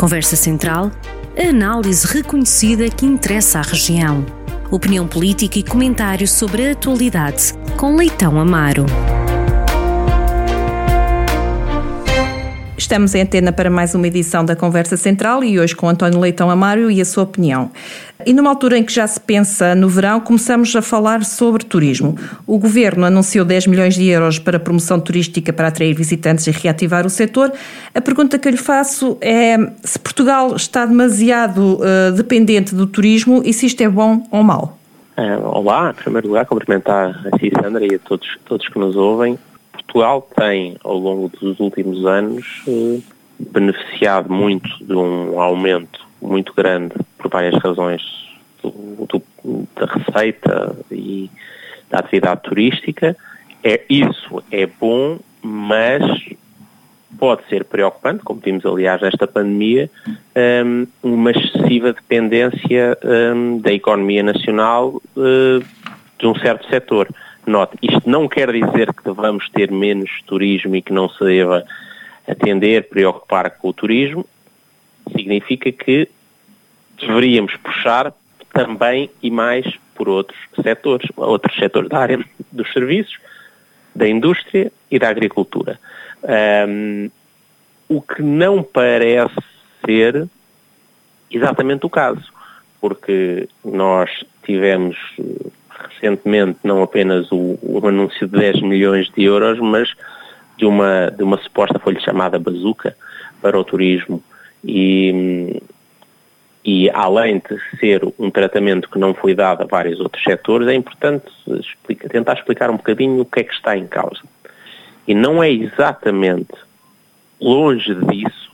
Conversa Central, a análise reconhecida que interessa à região. Opinião política e comentários sobre a atualidade, com Leitão Amaro. Estamos em antena para mais uma edição da Conversa Central e hoje com António Leitão Amário e a sua opinião. E numa altura em que já se pensa no verão, começamos a falar sobre turismo. O Governo anunciou 10 milhões de euros para promoção turística para atrair visitantes e reativar o setor. A pergunta que eu lhe faço é se Portugal está demasiado uh, dependente do turismo e se isto é bom ou mau? Uh, olá, em primeiro lugar, cumprimentar a Sandra e a todos, todos que nos ouvem. Portugal tem, ao longo dos últimos anos, eh, beneficiado muito de um aumento muito grande, por várias razões, do, do, da receita e da atividade turística. É, isso é bom, mas pode ser preocupante, como vimos aliás nesta pandemia, um, uma excessiva dependência um, da economia nacional uh, de um certo setor. Note, isto não quer dizer que devamos ter menos turismo e que não se deva atender, preocupar com o turismo. Significa que deveríamos puxar também e mais por outros setores, outros setores da área dos serviços, da indústria e da agricultura. Um, o que não parece ser exatamente o caso, porque nós tivemos recentemente não apenas o, o, anúncio de 10 milhões de euros, mas de uma, de uma suposta folha chamada bazuca para o turismo e, e além de ser um tratamento que não foi dado a vários outros setores, é importante explica, tentar explicar um bocadinho o que é que está em causa. E não é exatamente longe disso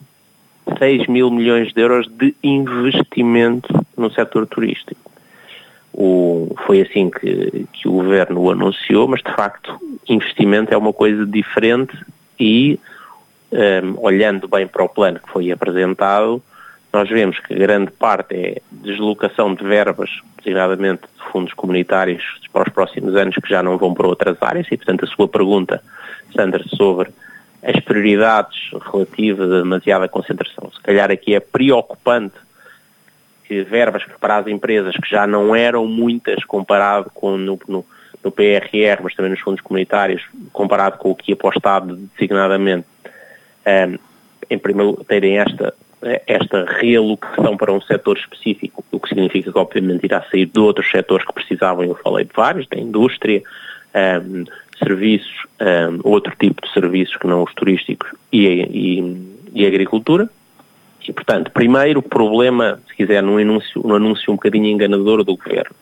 6 mil milhões de euros de investimento no setor turístico. O, foi assim que, que o governo o anunciou, mas de facto investimento é uma coisa diferente e, um, olhando bem para o plano que foi apresentado, nós vemos que grande parte é deslocação de verbas, designadamente de fundos comunitários para os próximos anos que já não vão para outras áreas e, portanto, a sua pergunta, Sandra, sobre as prioridades relativas a demasiada concentração, se calhar aqui é preocupante que verbas para as empresas que já não eram muitas comparado com no, no, no PRR, mas também nos fundos comunitários, comparado com o que apostado designadamente, um, ehm, em primeiro terem esta, esta realocação para um setor específico, o que significa que obviamente irá sair de outros setores que precisavam, eu falei de vários, da indústria, um, ehm, serviços, um, ehm, outro tipo de serviços que não os turísticos e, e, e agricultura, e, portanto, primeiro problema, se quiser, no anúncio, no anúncio um bocadinho enganador do governo.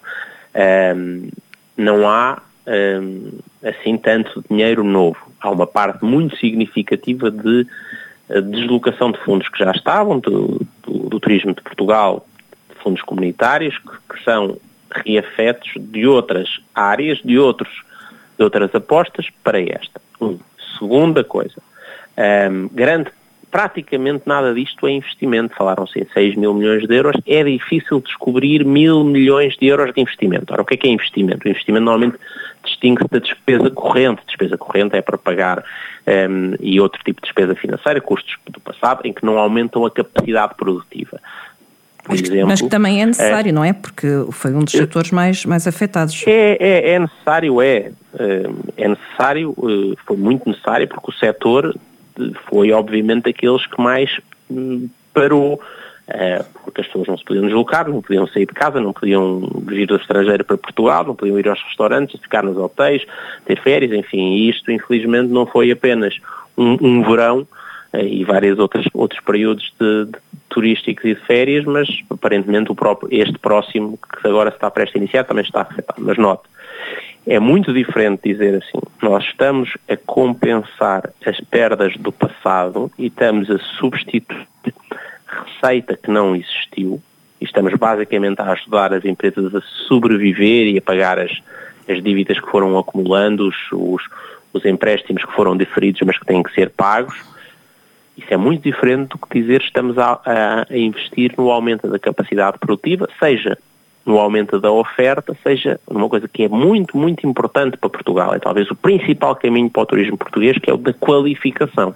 Um, não há um, assim tanto dinheiro novo. Há uma parte muito significativa de deslocação de fundos que já estavam do, do, do turismo de Portugal, de fundos comunitários, que, que, são reafetos de outras áreas, de, outros, de outras apostas para esta. Um. Segunda coisa, um, grande praticamente nada disto é investimento. Falaram-se em 6 mil milhões de euros. É difícil descobrir mil milhões de euros de investimento. Ora, o que é que é investimento? O investimento normalmente distingue-se da despesa corrente. Despesa corrente é para pagar um, e outro tipo de despesa financeira, custos do passado, em que não aumentam a capacidade produtiva. Mas, exemplo, mas que também é necessário, é, não é? Porque foi um dos setores mais, mais afetados. É, é, é necessário, é. Hum, é necessário, eh, foi muito necessário, porque o setor foi obviamente aqueles que mais hum, parou, uh, porque as pessoas não se podiam deslocar, não podiam sair de casa, não podiam vir do estrangeiro para Portugal, não podiam ir aos restaurantes, ficar nos hotéis, ter férias, enfim, e isto infelizmente não foi apenas um, um verão uh, e vários outros, outros períodos de, de, turísticos e de férias, mas aparentemente o próprio, este próximo que agora se está prestes a iniciar também está afetado. Mas note, é muito diferente dizer assim, nós estamos a compensar as perdas do passado e estamos a substituir receita que não existiu e estamos basicamente a ajudar as empresas a sobreviver e a pagar as, as dívidas que foram acumulando, os, os, os empréstimos que foram deferidos mas que têm que ser pagos. Isso é muito diferente do que dizer estamos a, a, a investir no aumento da capacidade produtiva, seja no aumento da oferta seja uma coisa que é muito, muito importante para Portugal. É talvez o principal caminho para o turismo português, que é o da qualificação.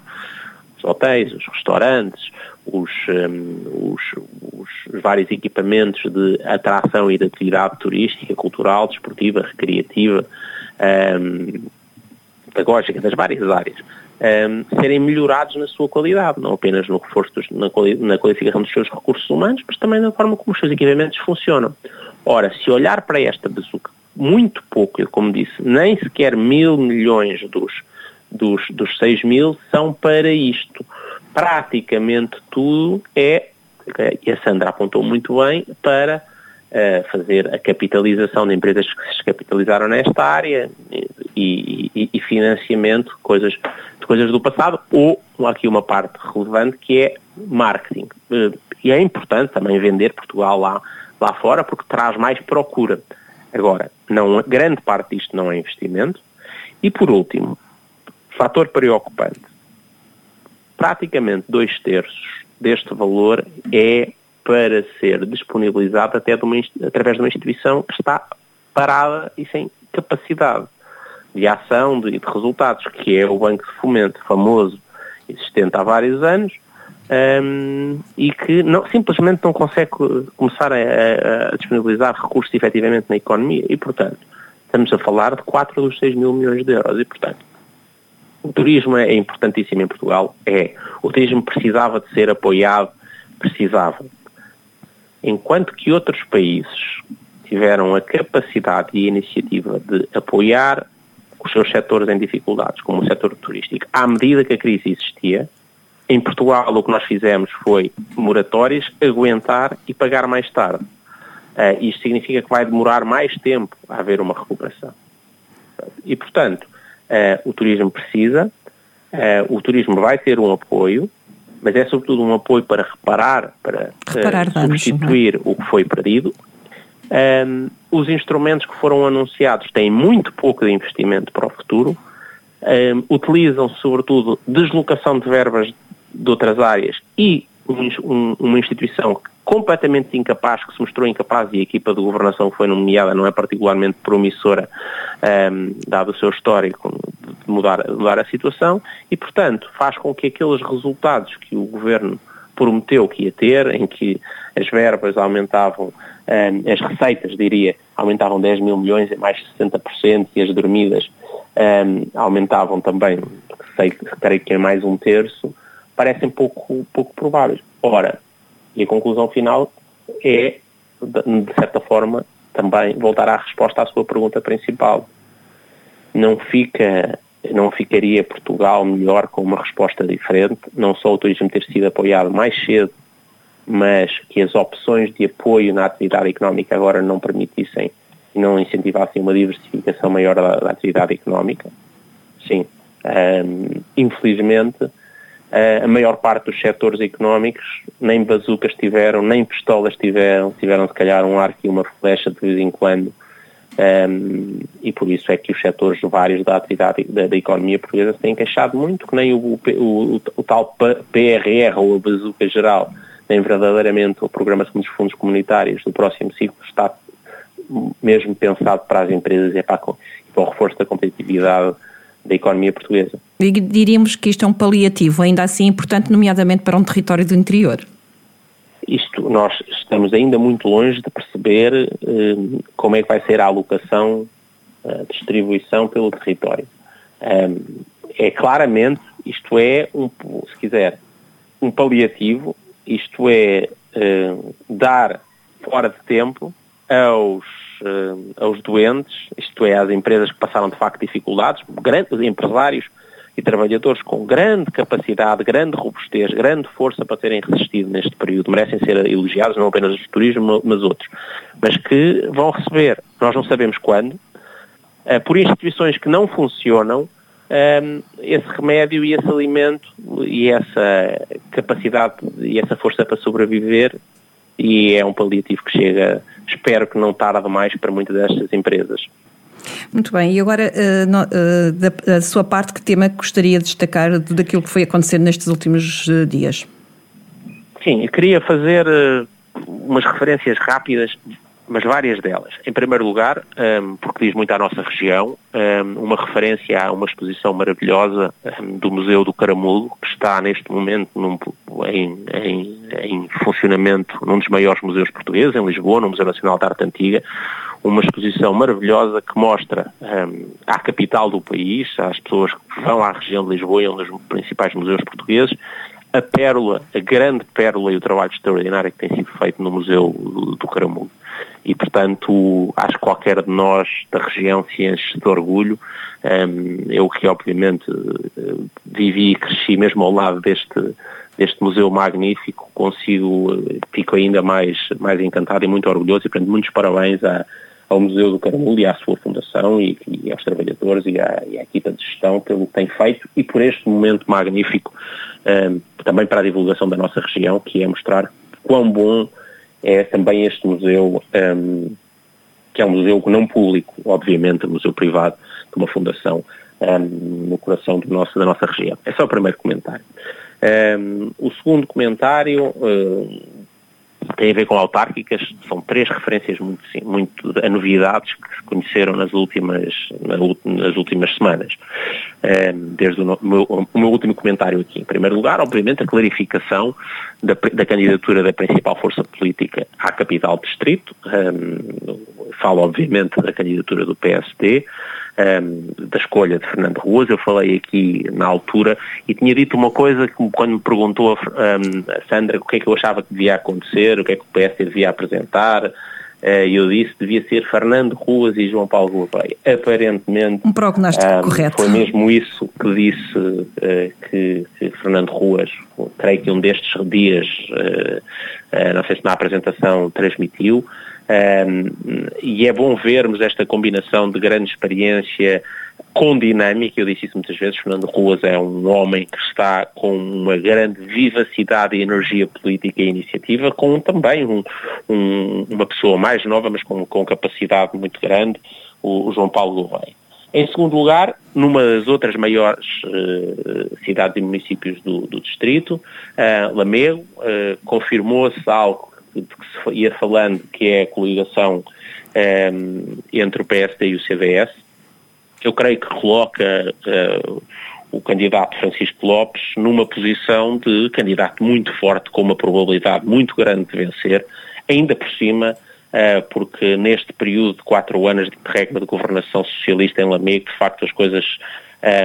os hotéis, os restaurantes, os, um, os, os, vários equipamentos de atração e de atividade turística, cultural, desportiva, recreativa, um, pedagógica, das várias áreas, um, serem melhorados na sua qualidade, não apenas no reforço dos, na, na qualificação dos seus recursos humanos, mas também na forma como os seus equipamentos funcionam. Ora, se olhar para esta bazuca, muito pouco, como disse, nem sequer mil milhões dos, dos, dos 6 mil são para isto. Praticamente tudo é, e a Sandra apontou muito bem, para fazer a capitalização de empresas que se capitalizaram nesta área e, e, e financiamento coisas, de coisas do passado, ou aqui uma parte relevante que é marketing. Uh, e é importante também vender Portugal lá, lá fora porque traz mais procura. Agora, não, grande parte disto não é investimento. E por último, Fator preocupante. Praticamente dois terços deste valor é para ser disponibilizado até de uma, através de uma instituição que está parada e sem capacidade de ação e de, de, resultados, que é o Banco de Fomento, famoso, existente há vários anos, um, e que não, simplesmente não consegue começar a, a, disponibilizar recursos efetivamente na economia. E, portanto, estamos a falar de 4 dos 6 mil milhões de euros. E, portanto, o turismo é importantíssimo em Portugal, é. O turismo precisava de ser apoiado, precisava. Enquanto que outros países tiveram a capacidade e a iniciativa de apoiar os seus setores em dificuldades, como o setor turístico, à medida que a crise existia, em Portugal o que nós fizemos foi moratórias, aguentar e pagar mais tarde. Uh, isto significa que vai demorar mais tempo a haver uma recuperação. E, portanto, Uh, o turismo precisa, uh, o turismo vai ter um apoio, mas é sobretudo um apoio para reparar, para reparar uh, substituir danos, o que foi perdido. Um, os instrumentos que foram anunciados têm muito pouco de investimento para o futuro, um, utilizam sobretudo deslocação de verbas de outras áreas e um, uma instituição completamente incapaz, que se mostrou incapaz e a equipa de governação que foi nomeada não é particularmente promissora, um, ehm, dado o seu histórico, de mudar, mudar a situação e, portanto, faz com que aqueles resultados que o governo prometeu que ia ter, em que as verbas aumentavam, um, ehm, as receitas, diria, aumentavam 10 mil milhões em mais de 60% e as dormidas um, ehm, aumentavam também, sei, creio que em mais um terço, parecem pouco, pouco prováveis. Ora, e a conclusão final é, de certa forma, também voltar à resposta à sua pergunta principal. Não fica, não ficaria Portugal melhor com uma resposta diferente, não só o turismo ter sido apoiado mais cedo, mas que as opções de apoio na atividade económica agora não permitissem e não incentivassem uma diversificação maior da, da atividade económica? Sim. Um, infelizmente, a maior parte dos setores económicos nem bazucas tiveram, nem pistolas tiveram, tiveram se calhar um arco e uma flecha de vez em quando. Um, e por isso é que os setores vários da atividade da, da economia portuguesa se têm queixado muito, que nem o, o, o, o tal PRR ou a bazuca geral, nem verdadeiramente o programa dos fundos comunitários do próximo ciclo está mesmo pensado para as empresas e para, para o reforço da competitividade da economia portuguesa. E diríamos que isto é um paliativo, ainda assim importante, nomeadamente para um território do interior. Isto, nós estamos ainda muito longe de perceber eh, como é que vai ser a alocação, a distribuição pelo território. Um, é claramente, isto é, um, se quiser, um paliativo, isto é, uh, dar fora de tempo aos uh, aos doentes, isto é, às empresas que passaram de facto dificuldades, grandes empresários e trabalhadores com grande capacidade, grande robustez, grande força para terem resistido neste período, merecem ser elogiados, não apenas o turismo, mas outros, mas que vão receber, nós não sabemos quando, uh, por instituições que não funcionam, ehm, esse remédio e esse alimento e essa capacidade e essa força para sobreviver e é um paliativo que chega, espero que não tarde mais para muitas destas empresas. Muito bem, e agora uh, da, da, sua parte, que tema gostaria de destacar daquilo que foi acontecendo nestes últimos uh, dias? Sim, eu queria fazer umas referências rápidas mas várias delas. Em primeiro lugar, um, porque diz muito à nossa região, um, uma referência a uma exposição maravilhosa um, do Museu do Caramulo, que está neste momento num, em, em, em, funcionamento num dos maiores museus portugueses, em Lisboa, no Museu Nacional de Arte Antiga, uma exposição maravilhosa que mostra à capital do país, às pessoas que vão à região de Lisboa, e um dos principais museus portugueses, a pérola, a grande pérola e o trabalho extraordinário que tem sido feito no Museu do Caramulo. E, portanto, acho que qualquer de nós da região se enche de orgulho. eu que, obviamente, vivi e cresci mesmo ao lado deste, deste museu magnífico, consigo, fico ainda mais, mais encantado e muito orgulhoso e, portanto, muitos parabéns à, ao Museu do Caramulo e à sua fundação e, e aos trabalhadores e à, e à, equipa de gestão pelo que tem feito e por este momento magnífico um, também para a divulgação da nossa região, que é mostrar quão bom é também este museu, um, que é um museu não público, obviamente, um museu privado de uma fundação um, no coração do nosso, da nossa região. É só o primeiro comentário. o segundo comentário tem a ver com autárquicas, são três referências muito, muito a novidades que se conheceram nas últimas, nas últimas semanas. Ehm, desde o meu, o meu último comentário aqui. Em primeiro lugar, obviamente, a clarificação da, da candidatura da principal força política à capital distrito. Um, falo, obviamente, da candidatura do PSD um, da escolha de Fernando Ruas. Eu falei aqui na altura e tinha dito uma coisa que quando me perguntou a, um, a Sandra o que é que eu achava que devia acontecer, o que é que o PS devia apresentar, eh, e eu disse que devia ser Fernando Ruas e João Paulo Gouveia. Aparentemente. Um prognóstico um, correto. Foi mesmo isso que disse uh, que, que, Fernando Ruas, creio que um destes dias, uh, uh, não sei se na apresentação transmitiu, um, e é bom vermos esta combinação de grande experiência com dinâmica, eu disse isso muitas vezes, Fernando Ruas é um homem que está com uma grande vivacidade e energia política e iniciativa, com também um, um, uma pessoa mais nova, mas com, com capacidade muito grande, o, o João Paulo Gouveia. Em segundo lugar, numa das outras maiores uh, cidades e municípios do, do distrito, uh, Lamego, uh, confirmou-se algo de que se ia falando, que é a coligação um, entre o PSD e o CDS. Eu creio que coloca uh, o candidato Francisco Lopes numa posição de candidato muito forte, com uma probabilidade muito grande de vencer, ainda por cima, uh, porque neste período de quatro anos de regra de governação socialista em Lamego, de facto as coisas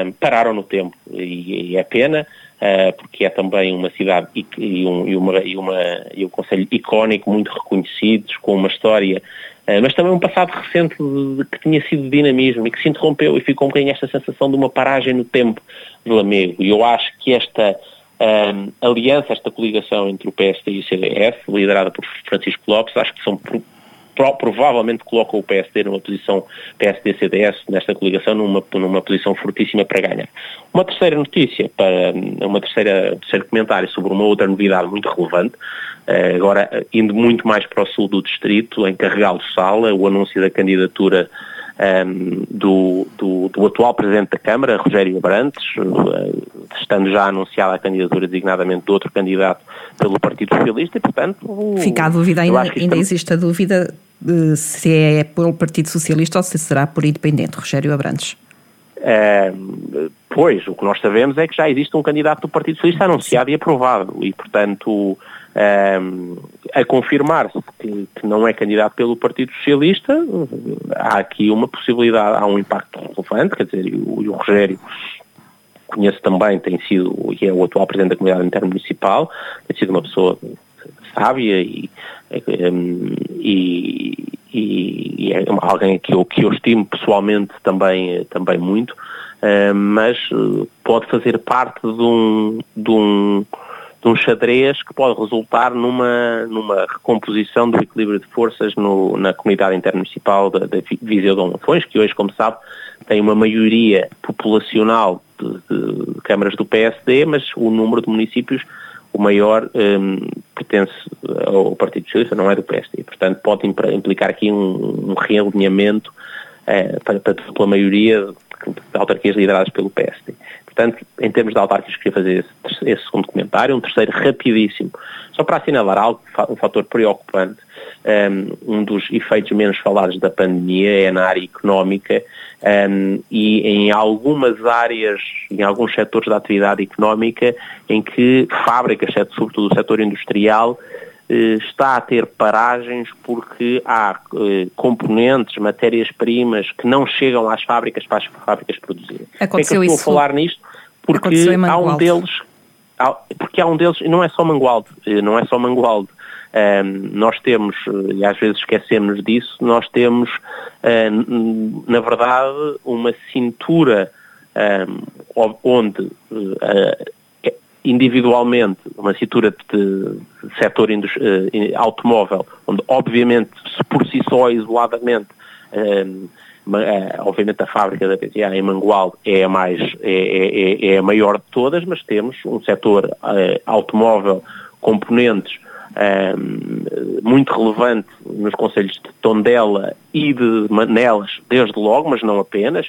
um, pararam no tempo e, e é pena, uh, porque é também uma cidade e, um, e, uma, e, uma, e um conselho icónico, muito reconhecidos, com uma história, uh, mas também um passado recente que tinha sido dinamismo e que se interrompeu e ficou um bocadinho esta sensação de uma paragem no tempo do Lamego. E eu acho que esta um, aliança, esta coligação entre o PSD e o CDS, liderada por Francisco Lopes, acho que são provavelmente coloca o PSD numa posição, PSD-CDS, nesta coligação, numa, numa posição fortíssima para ganhar. Uma terceira notícia, para uma terceira, terceiro comentário sobre uma outra novidade muito relevante, eh, agora indo muito mais para o sul do distrito, em Carregal do Sala, o anúncio da candidatura um, ehm, do, do, do, atual Presidente da Câmara, Rogério Abrantes, uh, estando já anunciada a candidatura designadamente de outro candidato pelo Partido Socialista e, portanto... Fica a dúvida, ainda, ainda estamos... existe a dúvida de se é pelo Partido Socialista ou se será por independente, Rogério Abrantes. Pois, o que nós sabemos é que já existe um candidato do Partido Socialista anunciado e aprovado e, portanto, a confirmar-se que, que, não é candidato pelo Partido Socialista, há aqui uma possibilidade, há um impacto relevante, quer dizer, e o, Rogério conheço também, tem sido, e é o atual Presidente da Comunidade Intermunicipal, tem sido uma pessoa sábia e, e, e, é alguém que eu, que eu estimo pessoalmente também, também muito, mas pode fazer parte de um, de um de um xadrez que pode resultar numa, numa recomposição do equilíbrio de forças no, na comunidade intermunicipal da, da Viseu de Lafões, que hoje, como sabe, tem uma maioria populacional de, de, câmaras do PSD, mas o número de municípios, o maior, um, pertence ao Partido Socialista, não é do PSD. Portanto, pode implicar aqui um, um realinhamento uh, para, para, pela maioria de autarquias lideradas pelo PSD. Portanto, em termos de autarquias, queria fazer esse, esse, segundo comentário. Um terceiro rapidíssimo, só para assinalar algo, um fator preocupante. Um, um dos efeitos menos falados da pandemia é na área económica um, e em algumas áreas, em alguns setores da atividade económica, em que fábricas, sobretudo o setor industrial, está a ter paragens porque há eh, componentes, matérias-primas que não chegam às fábricas para as fábricas produzirem. Aconteceu é que eu estou a falar nisto? Porque há um deles, porque há um deles, não é só Mangualde, eh, não é só Mangualde. Um, nós temos, e às vezes esquecemos disso, nós temos, um, na verdade, uma cintura um, onde uh, individualmente uma cintura de setor uh, automóvel, onde obviamente por si só isoladamente uh, obviamente a fábrica da PTA em Mangualde é a mais é, é, é, é, a maior de todas, mas temos um setor uh, automóvel, componentes muito relevante nos conselhos de Tondela e de Manelas, desde logo, mas não apenas,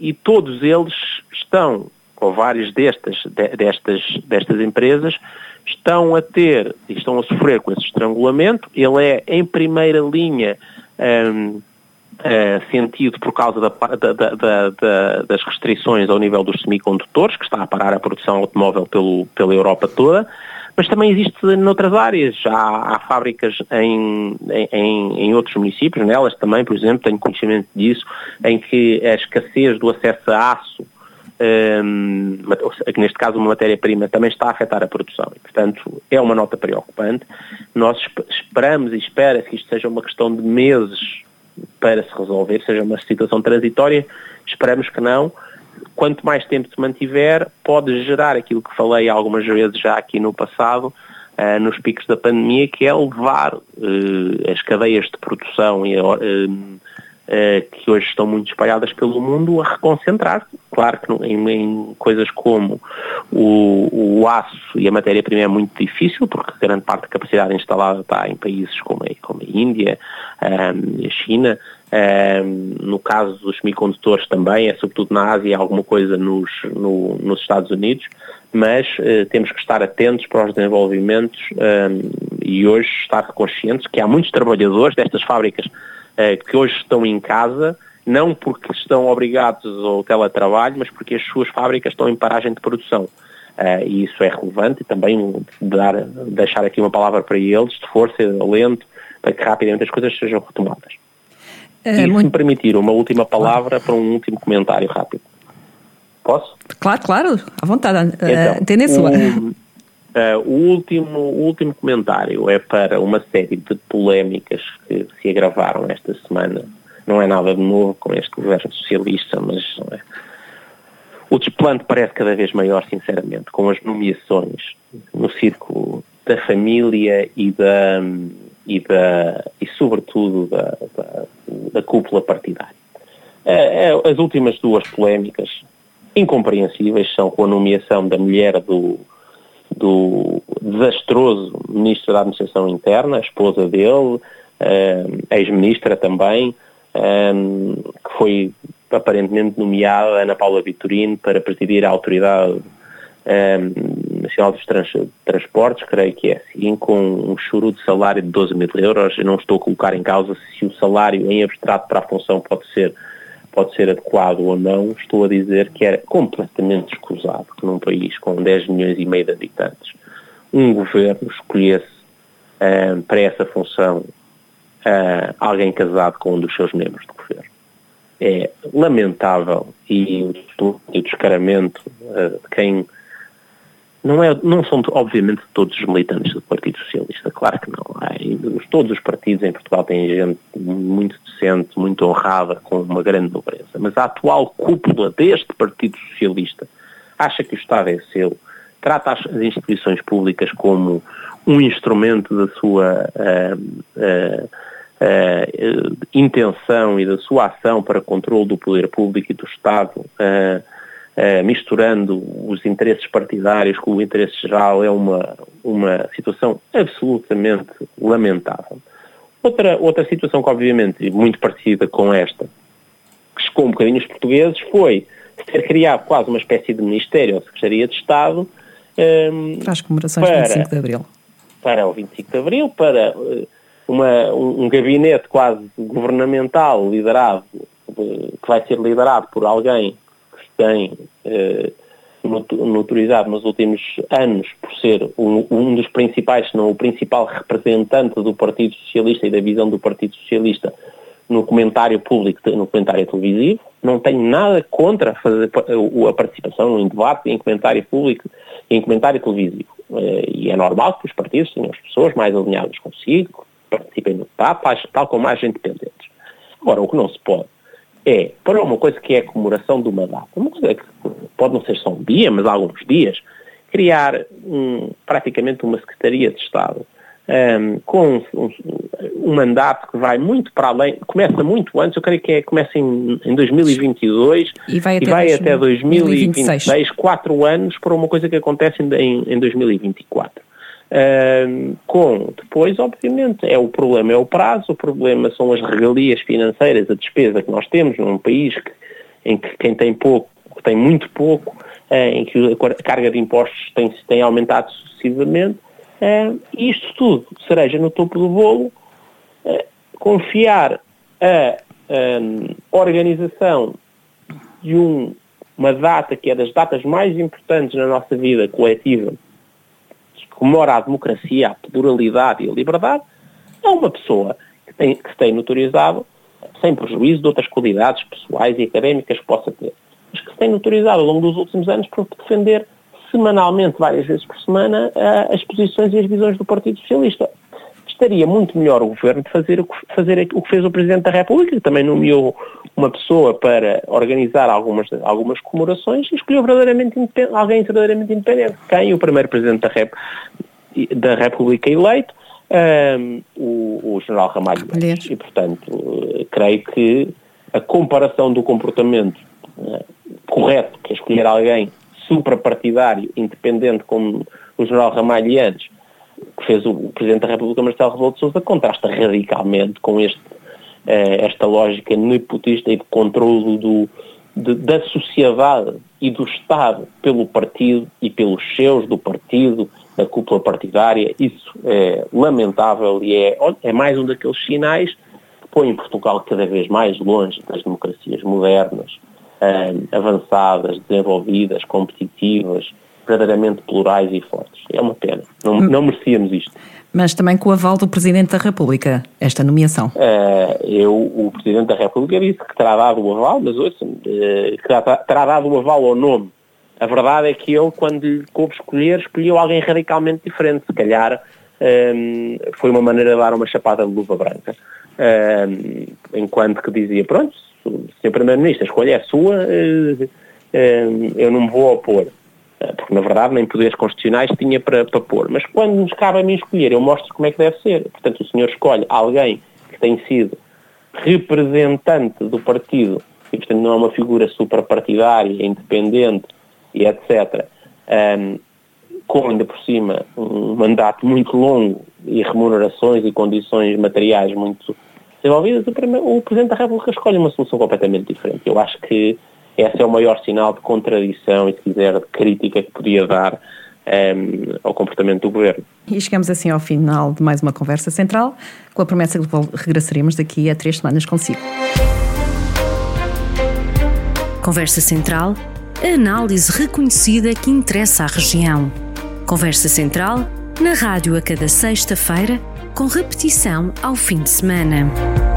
e todos eles estão ou várias destas, destas, destas empresas, estão a ter e estão a sofrer com esse estrangulamento. Ele é, em primeira linha, um, Uh, sentido por causa da, da, da, das restrições ao nível dos semicondutores, que está a parar a produção automóvel pelo, pela Europa toda, mas também existe noutras áreas. Há, há fábricas em, em, em, outros municípios, nelas também, por exemplo, tenho conhecimento disso, em que a escassez do acesso a aço um, neste caso uma matéria-prima, também está a afetar a produção. E, portanto, é uma nota preocupante. Nós esperamos e espera que isto seja uma questão de meses para se resolver, seja uma situação transitória. Esperamos que não. Quanto mais tempo se mantiver, pode gerar aquilo que falei algumas vezes já aqui no passado, uh, nos picos da pandemia, que é levar uh, as cadeias de produção e uh, uh, que hoje estão muito espalhadas pelo mundo a reconcentrar-se. Claro que em, em, coisas como o, o aço e a matéria-prima é muito difícil, porque grande parte da capacidade instalada está em países como a, como a Índia ehm, a China. Ehm, no caso dos semicondutores também, é sobretudo na Ásia, alguma coisa nos, no, nos Estados Unidos, mas uh, temos que estar atentos para os desenvolvimentos ehm, e hoje estar conscientes que há muitos trabalhadores destas fábricas eh, que hoje estão em casa, não porque estão obrigados ao teletrabalho, mas porque as suas fábricas estão em paragem de produção. Uh, e isso é relevante e também dar, deixar aqui uma palavra para eles de força, de alento, para que rapidamente as coisas sejam retomadas. É, e muito... se me permitir uma última palavra claro. para um último comentário rápido. Posso? Claro, claro, à vontade, então, uh, sua. Uh, o, último, o último comentário é para uma série de polémicas que se agravaram esta semana. Não é nada de novo com este governo socialista, mas é. o desplante parece cada vez maior, sinceramente, com as nomeações no círculo da família e da e, da, e sobretudo da, da, da cúpula partidária. Uh, as últimas duas polémicas incompreensíveis são com a nomeação da mulher do do desastroso Ministro da Administração Interna, a esposa dele, uh, ex-ministra também, um, que foi aparentemente nomeada, Ana Paula Vitorino, para presidir a Autoridade um, Nacional dos Trans Transportes, creio que é assim, com um churu de salário de 12 mil euros. Eu não estou a colocar em causa se o salário em abstrato para a função pode ser pode ser adequado ou não, estou a dizer que era completamente escusado que num país com 10 milhões e meio de habitantes, um governo escolhesse uh, para essa função uh, alguém casado com um dos seus membros do governo. É lamentável e o descaramento uh, de quem não, é, não são, obviamente, todos os militantes do Partido Socialista, claro que não. Todos os partidos em Portugal têm gente muito decente, muito honrada, com uma grande nobreza. Mas a atual cúpula deste Partido Socialista acha que o Estado é seu, trata as instituições públicas como um instrumento da sua uh, uh, uh, intenção e da sua ação para controle do poder público e do Estado misturando os interesses partidários com o interesse geral, é uma, uma situação absolutamente lamentável. Outra, outra situação que, obviamente, muito parecida com esta, que chocou um bocadinho os portugueses, foi ter criado quase uma espécie de Ministério ou Secretaria de Estado. Um, para as comemorações para, 25 de Abril. Para o 25 de Abril, para uh, uma, um, um, gabinete quase governamental liderado, uh, que vai ser liderado por alguém tem uh, notorizado nos últimos anos por ser um, um, dos principais, se não o principal representante do Partido Socialista e da visão do Partido Socialista no comentário público, no comentário televisivo. Não tenho nada contra fazer a participação em debate, em comentário público em comentário televisivo. Eh, e é normal que os partidos tenham as pessoas mais alinhadas consigo, participem no debate, tal como mais independentes. Agora, o que não se pode é, para uma coisa que é a comemoração de uma data, uma coisa que pode não ser só um dia, mas alguns dias, criar um, praticamente uma Secretaria de Estado um, com um, um, mandato que vai muito para além, começa muito antes, eu creio que é, começa em, em 2022 e vai até, e vai até 2026, quatro anos para uma coisa que acontece em, em 2024. Com depois, obviamente, é o problema é o prazo, o problema são as regalias financeiras, a despesa que nós temos num país que, em que quem tem pouco, tem muito pouco, uh, em que a carga de impostos tem, tem aumentado sucessivamente, uh, isto tudo, cereja no topo do bolo, uh, confiar a organização de um, uma data que é das datas mais importantes na nossa vida coletiva comemora a democracia, a pluralidade e a liberdade, é uma pessoa que, tem, que se tem notorizado, sem prejuízo de outras qualidades pessoais e académicas que possa ter, mas que se tem notorizado ao longo dos últimos anos por defender semanalmente, várias vezes por semana, as posições e as visões do Partido Socialista estaria muito melhor o governo de fazer o que, fazer o que fez o Presidente da República, que também nomeou uma pessoa para organizar algumas, algumas comemorações e escolheu verdadeiramente alguém verdadeiramente independente. Quem? O primeiro Presidente da, Rep, da República eleito, um, o, o General Ramalho E, portanto, creio que a comparação do comportamento uh, correto, que é escolher alguém suprapartidário, independente como o General Ramalho antes, que fez o, Presidente da República, Marcelo Rebelo de Sousa, contrasta radicalmente com este, eh, esta lógica nepotista e de controle do, de, da sociedade e do Estado pelo partido e pelos seus do partido, da cúpula partidária. Isso é lamentável e é, é mais um daqueles sinais que põe Portugal cada vez mais longe das democracias modernas, eh, avançadas, desenvolvidas, competitivas, verdadeiramente plurais e fortes. É uma pena. Não, não merecíamos isto. Mas também com o aval do Presidente da República, esta nomeação. Uh, eu, o Presidente da República disse que terá dado o aval, mas ouça, uh, que terá, dado o aval ao nome. A verdade é que ele, quando lhe coube escolher, escolheu alguém radicalmente diferente. Se calhar um, ehm, foi uma maneira de dar uma chapada de luva branca. Um, ehm, enquanto que dizia, pronto, Sr. Primeiro-Ministro, a escolha é sua, uh, eu não me vou opor. Eh, porque na verdade nem poderes constitucionais tinha para, para pôr. Mas quando nos cabe a mim escolher, eu mostro como é que deve ser. Portanto, o senhor escolhe alguém que tem sido representante do partido e, portanto, não é uma figura suprapartidária, independente e etc., um, com ainda por cima um mandato muito longo e remunerações e condições materiais muito desenvolvidas, o, o Presidente da República escolhe uma solução completamente diferente. Eu acho que esse é o maior sinal de contradição e, se quiser, de crítica que podia dar um, ehm, ao comportamento do Governo. E chegamos assim ao final de mais uma conversa central, com a promessa de que regressaremos daqui a três semanas consigo. Conversa Central, a análise reconhecida que interessa à região. Conversa Central, na rádio a cada sexta-feira, com repetição ao fim de semana.